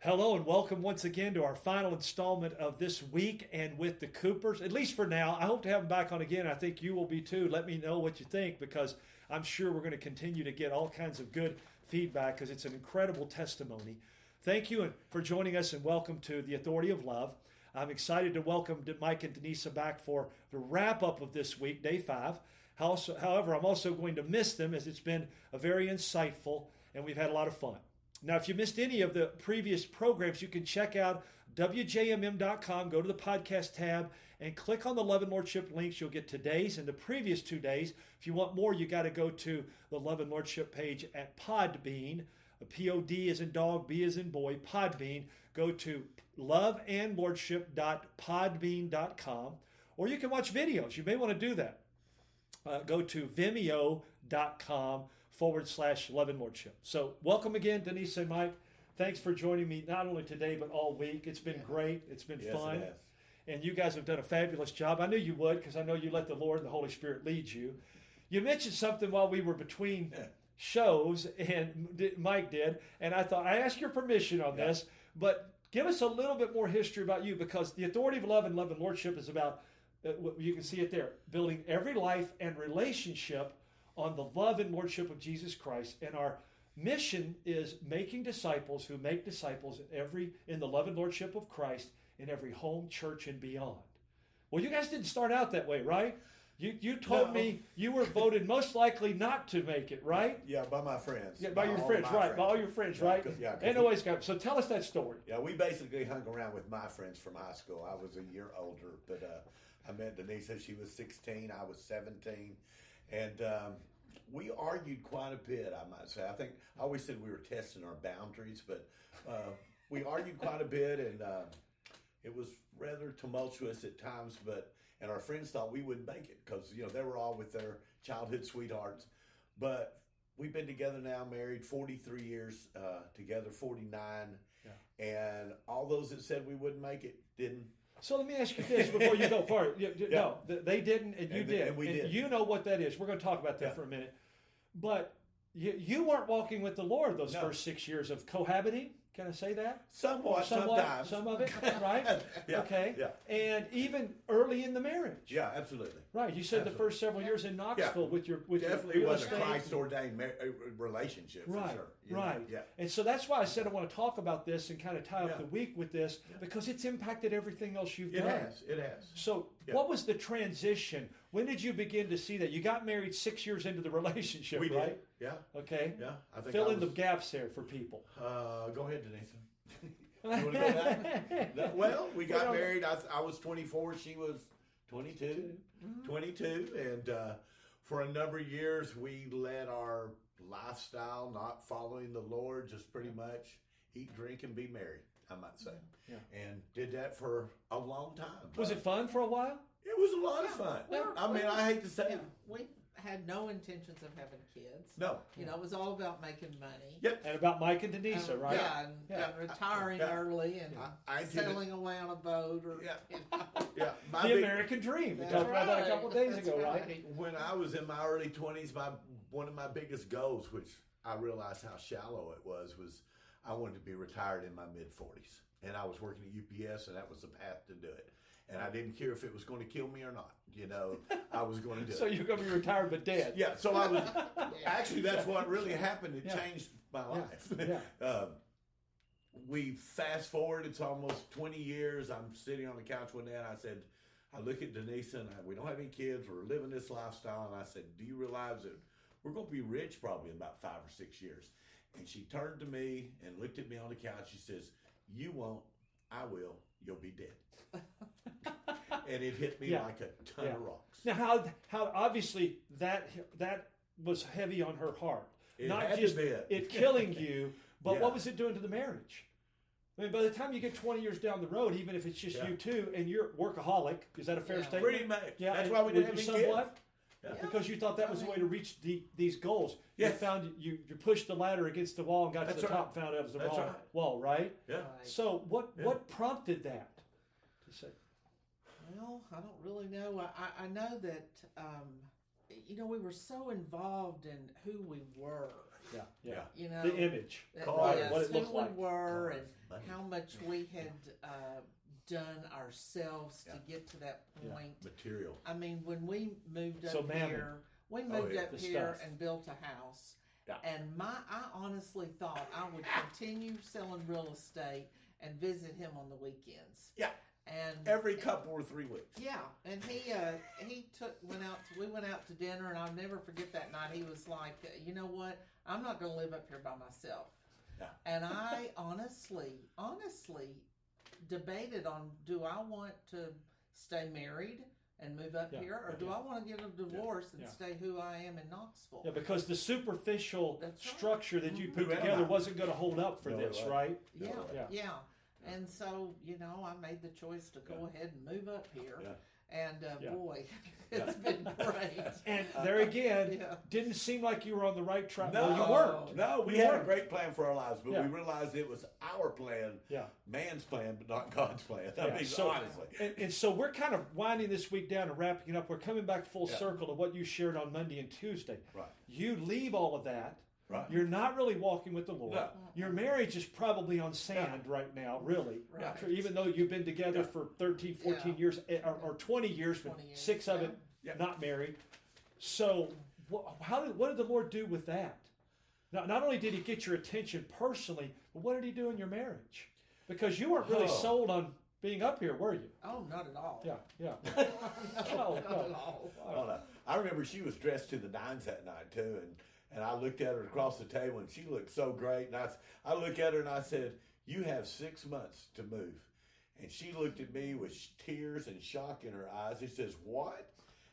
Hello and welcome once again to our final installment of this week and with the Coopers. At least for now, I hope to have them back on again. I think you will be too. Let me know what you think because I'm sure we're going to continue to get all kinds of good feedback because it's an incredible testimony. Thank you for joining us and welcome to the Authority of Love. I'm excited to welcome Mike and Denisa back for the wrap up of this week, day five. However, I'm also going to miss them as it's been a very insightful and we've had a lot of fun. Now, if you missed any of the previous programs, you can check out WJMM.com, go to the podcast tab, and click on the Love and Lordship links. You'll get today's and the previous two days. If you want more, you got to go to the Love and Lordship page at Podbean. P O D is in dog, B is in boy, Podbean. Go to loveandlordship.podbean.com, or you can watch videos. You may want to do that. Uh, go to vimeo.com forward slash love and lordship. So, welcome again, Denise and Mike. Thanks for joining me not only today, but all week. It's been yeah. great. It's been yes, fun. It and you guys have done a fabulous job. I knew you would because I know you let the Lord and the Holy Spirit lead you. You mentioned something while we were between shows, and Mike did, and I thought I asked your permission on yeah. this, but give us a little bit more history about you because the authority of love and love and lordship is about uh, you can see it there building every life and relationship on the love and lordship of Jesus Christ. And our mission is making disciples who make disciples in every in the love and lordship of Christ in every home, church, and beyond. Well, you guys didn't start out that way, right? You, you told no. me you were voted most likely not to make it, right? Yeah, by my friends. Yeah, by, by your friends, right? Friends. By all your friends, yeah, right? Cause, yeah, and always got. So tell us that story. Yeah, we basically hung around with my friends from high school. I was a year older, but uh, I met Denise. She was 16. I was 17, and um, we argued quite a bit, I might say. I think I always said we were testing our boundaries, but uh, we argued quite a bit, and uh, it was rather tumultuous at times. But and our friends thought we wouldn't make it because you know they were all with their childhood sweethearts. But we've been together now, married 43 years uh, together, 49, yeah. and all those that said we wouldn't make it didn't. So let me ask you this before you go far. You, you, yeah. No, they didn't, and you and, did. And we and did. You know what that is. We're going to talk about that yeah. for a minute. But you, you weren't walking with the Lord those no. first six years of cohabiting. Can I say that? Somewhat, somewhat sometimes. Some of it, right? yeah, okay. Yeah. And even early in the marriage. Yeah, absolutely. Right. You said absolutely. the first several years in Knoxville yeah. with your with definitely your was a Christ ordained mar- uh, relationship. Right. Sure. right. Know? Yeah. And so that's why I said I want to talk about this and kind of tie up the week with this because it's impacted everything else you've it done. It has. It has. So what was the transition? When did you begin to see that? You got married six years into the relationship, we right? Did. Yeah. Okay. Yeah. I think fill I in was, the gaps there for people. Uh, go ahead, Denise. you want to go back? well, we got married. I, I, was 24. She was 22. Mm-hmm. 22. And uh, for a number of years, we led our lifestyle, not following the Lord, just pretty much eat, drink, and be merry, I might say. Yeah. And did that for a long time. Was it fun for a while? It was a lot of fun. Well, I mean, I hate to say yeah, it. We had no intentions of having kids. No. You know, it was all about making money. Yep. And about Mike and Denise, Um, right? Yeah, and, Yeah. and retiring Yeah. early and I- I did sailing away on a boat or Yeah. you know. Yeah. My the big- American dream. We That's talked about that a couple of days That's ago, right? right. when I was in my early twenties, my one of my biggest goals, which I realized how shallow it was, was I wanted to be retired in my mid forties, and I was working at UPS, and that was the path to do it. And I didn't care if it was going to kill me or not. You know, I was going to do So it. you're going to be retired but dead. Yeah. So I was actually that's what really happened. It Yeah. changed my Yeah. life. Yeah. um, we fast forward. It's almost twenty years. I'm sitting on the couch one day, and I said. I look at Denise and I, we don't have any kids. We're living this lifestyle. And I said, Do you realize that we're going to be rich probably in about five or six years? And she turned to me and looked at me on the couch. She says, You won't. I will. You'll be dead. And it hit me Yeah. like a ton Yeah. of rocks. Now, how how obviously that that was heavy on her heart. It Not had to just be it. it killing you, but Yeah. what was it doing to the marriage? I mean, by the time you get 20 years down the road, even if it's just Yeah. you two, and you're workaholic, is that a fair Yeah. statement? Pretty much. Yeah, That's why we didn't have you any kids. Yeah. Because you thought that was the way to reach the, these goals. You found you, you pushed the ladder against the wall and got That's to the right. top and found out it was the That's wrong right. wall, right? Yeah. Right. So what Yeah. what prompted that? To say, Well, I don't really know. I, I, I know that, um, you know, we were so involved in who we were. Yeah, yeah. Yeah. You know, The image. that- Cars, yes, what it who looked we were Cars, and money. how much we had uh, done ourselves Yeah. to get to that Yeah. point. Material. I mean, when we moved up So, mammon. here, we Oh, moved yeah. up The here stuff. and built a house. Yeah. And my, I honestly thought I would continue selling real estate and visit him on the weekends. Yeah. And Every couple or three weeks. yeah, and he uh, he took went out. To, we went out to dinner, and I'll never forget that night. He was like, "You know what? I'm not going to live up here by myself." Yeah. And I honestly, honestly, debated on: Do I want to stay married and move up Yeah, here, or do yeah. I want to get a divorce and yeah. stay who I am in Knoxville? Yeah, because the superficial right. structure that you put Who am together wasn't going to hold up for No, it this, wasn't. right? Yeah, Yeah. Yeah, And so, you know, I made the choice to go ahead and move up here. Yeah. And uh, Yeah. boy, it's been great. And there again, Yeah. didn't seem like you were on the right track. No, well, you weren't. No, we You had weren't. a great plan for our lives, but Yeah. we realized it was our plan, Yeah. man's plan, but not God's plan. I mean, so- honestly. And, and so we're kind of winding this week down and wrapping it up. We're coming back full Yeah. circle to what you shared on Monday and Tuesday. Right. You leave all of that. Right. You're not really walking with the Lord. No. Your marriage is probably on sand right now, really. Right. Even though you've been together Yeah. for 13, 14 Yeah. years, eh, or, or 20 years, but 20 years, six of yeah. it Yeah. not married. So, wh- how did, what did the Lord do with that? Not, not only did He get your attention personally, but what did He do in your marriage? Because you weren't really Oh. sold on being up here, were you? Oh, not at all. Yeah, yeah. no, No, not no. at all. I don't. I remember she was dressed to the nines that night too, and and I looked at her across the table, and she looked so great. And I, I looked at her and I said, "You have six months to move." And she looked at me with tears and shock in her eyes. She says, "What?"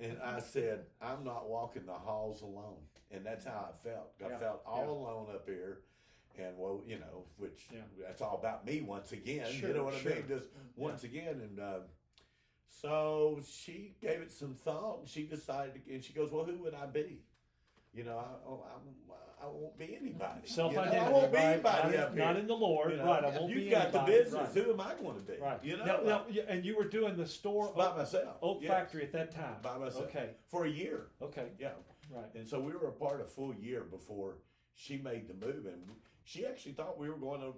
And I said, "I'm not walking the halls alone." And that's how I felt. I Yeah, felt all yeah. alone up here. And well, you know, which Yeah. that's all about me once again. Sure, you know what sure. I mean? Just once again, and uh, so she gave it some thought, and she decided, and she goes, "Well, who would I be? You know, I, oh, I'm, I won't be anybody. Self You know. I won't be right? anybody not, up here. not in the Lord. you know? right. I won't You've be got the business. Right. Who am I going to be? right. You know, Now, now, and you were doing the store by myself. Oak Yes. Factory at that time. By myself. Okay. For a year. Okay. Yeah. Right. And so we were apart a full year before she made the move, and she actually thought we were going to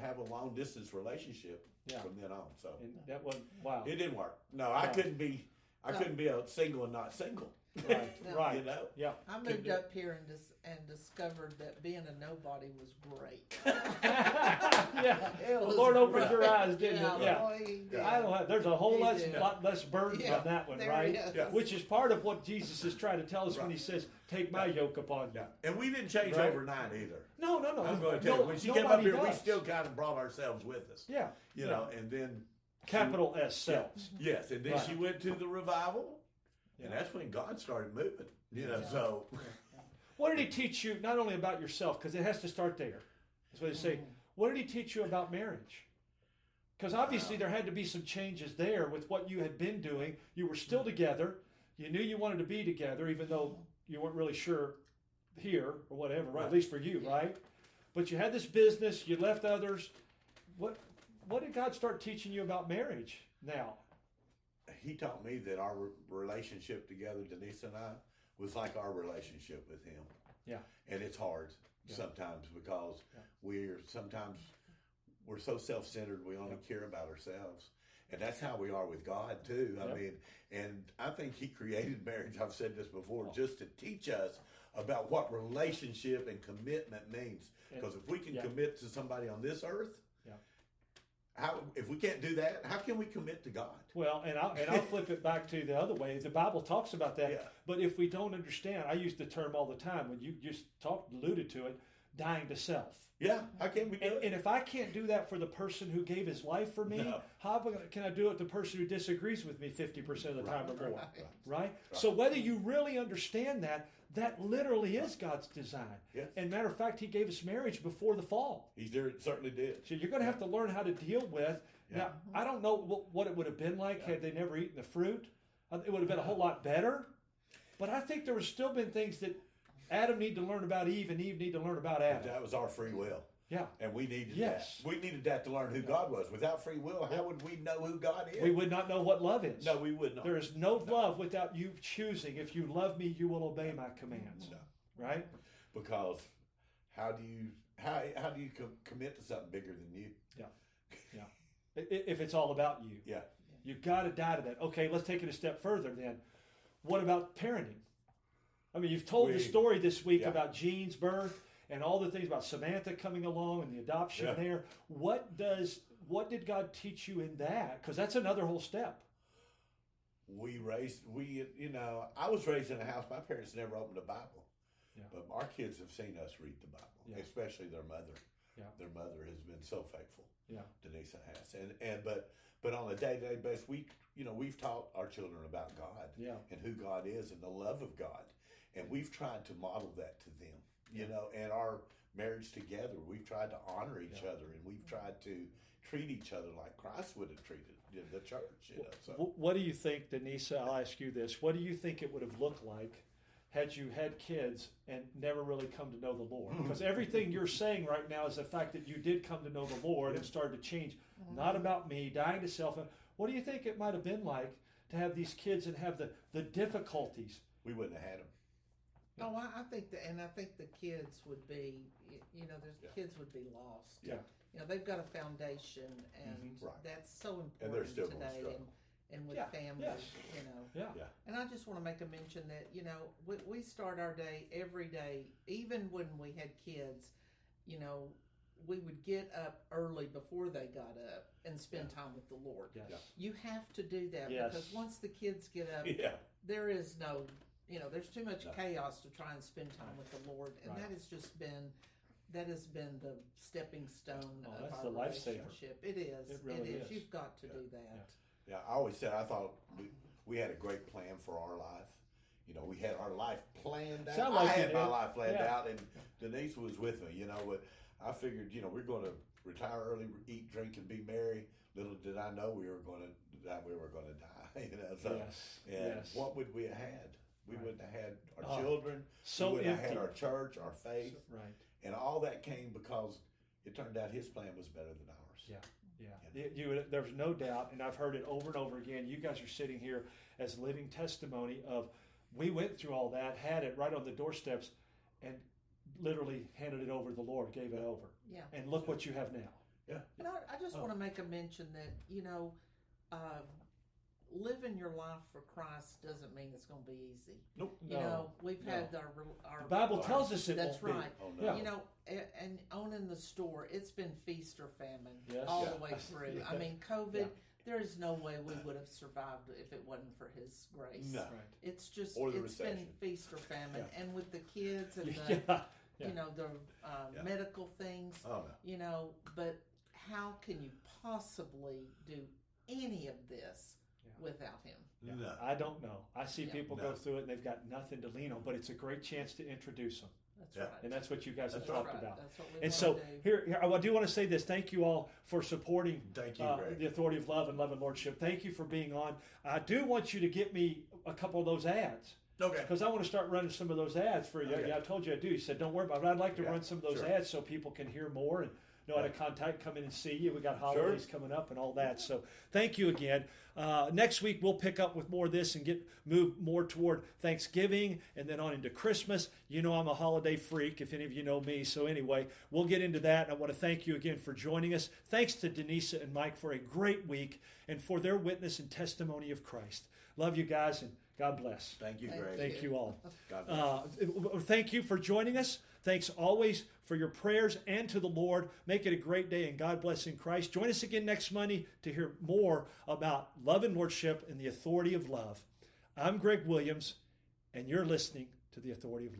have a long distance relationship Yeah. from then on. So And that was wow. it didn't work. No, I couldn't be. I No. couldn't be a single and not single. Right. No. Right. You know. Yeah. I moved do it. up here and dis- and discovered that being a nobody was great. yeah. It The was Lord opened great. your eyes, didn't yeah, it? Yeah. boy, he did. I don't have, there's a whole He lot, did. lot less burden Yeah, on that one, there right? he is. Yeah. Which is part of what Jesus is trying to tell us when Right. he says, "Take my yoke upon you." Yeah. And we didn't change Right. overnight either. No, no, no. I'm going to tell no, you, when she came up nobody here, we does. still kind of brought ourselves with us. yeah, You yeah. know, and then capital S selves. yes, and then Right. she went to the revival, and that's when God started moving. You know, Yeah. so What did he teach you? Not only about yourself, because it has to start there. That's what he say. Mm-hmm. What did he teach you about marriage? Because obviously there had to be some changes there with what you had been doing. You were still mm. together. You knew you wanted to be together, even though you weren't really sure here or whatever. Right? At least for you, right? But you had this business. You left others. What What did God start teaching you about marriage now? He taught me that our relationship together, Denise and I, was like our relationship with him. Yeah. And it's hard Yeah. sometimes because Yeah. we're sometimes we're so self-centered we only care about ourselves. And that's how we are with God too. I mean, and I think he created marriage, I've said this before, Oh. just to teach us about what relationship and commitment means. Because if we can Yeah. commit to somebody on this earth, Yeah. How if we can't do that, how can we commit to God? Well, and I'll, and I'll flip it back to the other way. The Bible talks about that. Yeah. But if we don't understand, I use the term all the time when you just talked, alluded to it, dying to self. Yeah, how can we do And, it? and if I can't do that for the person who gave his life for me, No. how can I do it the person who disagrees with me 50% of the time or more? Right. Right? So whether you really understand that, that literally is God's design. Yes. And matter of fact, He gave us marriage before the fall. He certainly did. So you're going to have to learn how to deal with. Now, I don't know what, it would have been like had they never eaten the fruit. It would have been a whole lot better. But I think there would still been things that Adam need to learn about Eve, and Eve need to learn about Adam. That was our free will. Yeah, And we needed Yes. that. We needed that to learn who God was. Without free will, how would we know who God is? we would not know what love is. no, we would not. There is no love without you choosing. If you love me, you will obey my commands. No. Right? Because how do you how how do you com- commit to something bigger than you? Yeah. i- If it's all about you, Yeah. you got to die to that. Okay, let's take it a step further. Then, what about parenting? I mean, you've told the story this week yeah. about Jean's birth and all the things about Samantha coming along and the adoption Yeah. there. What does what did God teach you in that? Because that's another whole step. We raised we you know I was raised in a house. My parents never opened a Bible, Yeah. but our kids have seen us read the Bible, Yeah. especially their mother. Yeah. Their mother has been so faithful. Yeah. Denise has, and and but but on a day to day basis, we you know we've taught our children about God Yeah. and who God is and the love of God, and we've tried to model that to them. You know, and our marriage together, we've tried to honor each Yeah. other, and we've tried to treat each other like Christ would have treated the church. You know, so. What do you think, Denise? I'll ask you this. What do you think it would have looked like had you had kids and never really come to know the Lord? Hmm. Because everything you're saying right now is the fact that you did come to know the Lord and started to change. Not about me, dying to self. What do you think it might have been like to have these kids and have the, the difficulties? we wouldn't have had them. Oh, I, I think that, and I think the kids would be, you know, there's Yeah. kids would be lost. Yeah. You know, they've got a foundation, and Mhm. Right. that's so important And they're still gonna today, struggle. and, and with Yeah, families, yes. you know. Yeah. Yeah. And I just want to make a mention that you know we, we start our day every day, even when we had kids. You know, we would get up early before they got up and spend time with the Lord. Yes. Yeah. You have to do that Yes. because once the kids get up, Yeah. there is no, you know, there's too much No. chaos to try and spend time with the Lord, and Right. that has just been, that has been the stepping stone Oh, of that's our the lifesaver. relationship. It is. It really is. You've got to Yeah. do that. Yeah, I always said I thought we, we had a great plan for our life. You know, we had our life planned out. Sound like I you had my did. life planned Yeah. out, and Denise was with me. You know, but I figured, you know, we're going to retire early, eat, drink, and be merry. Little did I know we were going to that we were going to die. You know, so Yes. and Yes. what would we have had? We Right. wouldn't have had our Oh, children. So we wouldn't have had our church, our faith, Right. and all that came because it turned out His plan was better than ours. Yeah. Yeah, you, you, there's no doubt, and I've heard it over and over again. You guys are sitting here as living testimony of we went through all that, had it right on the doorsteps, and literally handed it over to the Lord, gave it over, Yeah. and look what you have now. And I, I just Oh. want to make a mention that you know, uh, living your life for Christ doesn't mean it's going to be easy. Nope. You No, know, we've no. had our our The Bible tells us it That's won't right. Oh no. Yeah. You know, a- and owning the store, it's been feast or famine Yes. all Yeah. the way through. Yeah. I mean, COVID. Yeah. There is no way we would have survived if it wasn't for His grace. No. Right. It's just Or the it's been feast or famine, Yeah. and with the kids and the Yeah. Yeah. you know the uh, Yeah. medical things, Oh no. you know. But how can you possibly do any of this Yeah. Without Him? Yeah. No. I don't know. I see Yeah. people No. go through it and they've got nothing to lean on, but it's a great chance to introduce them, That's Yeah. right. and that's what you guys have talked right. about. That's what we And wanna so do. here, here, I do want to say this. Thank you all for supporting Thank you, uh, the authority of love and love and lordship. Thank you for being on. I do want you to get me a couple of those ads Okay. because I want to start running some of those ads for you. Okay. Yeah, I told you I do. You said don't worry about it. I'd like to Yeah, run some of those sure. ads so people can hear more and know how to contact, come in and see you. We got holidays coming up and all that. So thank you again. Uh, next week we'll pick up with more of this and get move more toward Thanksgiving and then on into Christmas. You know I'm a holiday freak if any of you know me. So anyway, we'll get into that. And I want to thank you again for joining us. Thanks to Denisa and Mike for a great week and for their witness and testimony of Christ. Love you guys and God bless. Thank you, Thank Greg. Thank you all. God bless. Uh, thank you for joining us. Thanks always for your prayers and to the Lord. Make it a great day and God bless in Christ. Join us again next Monday to hear more about love and lordship and the authority of love. I'm Greg Williams, and you're listening to the authority of love.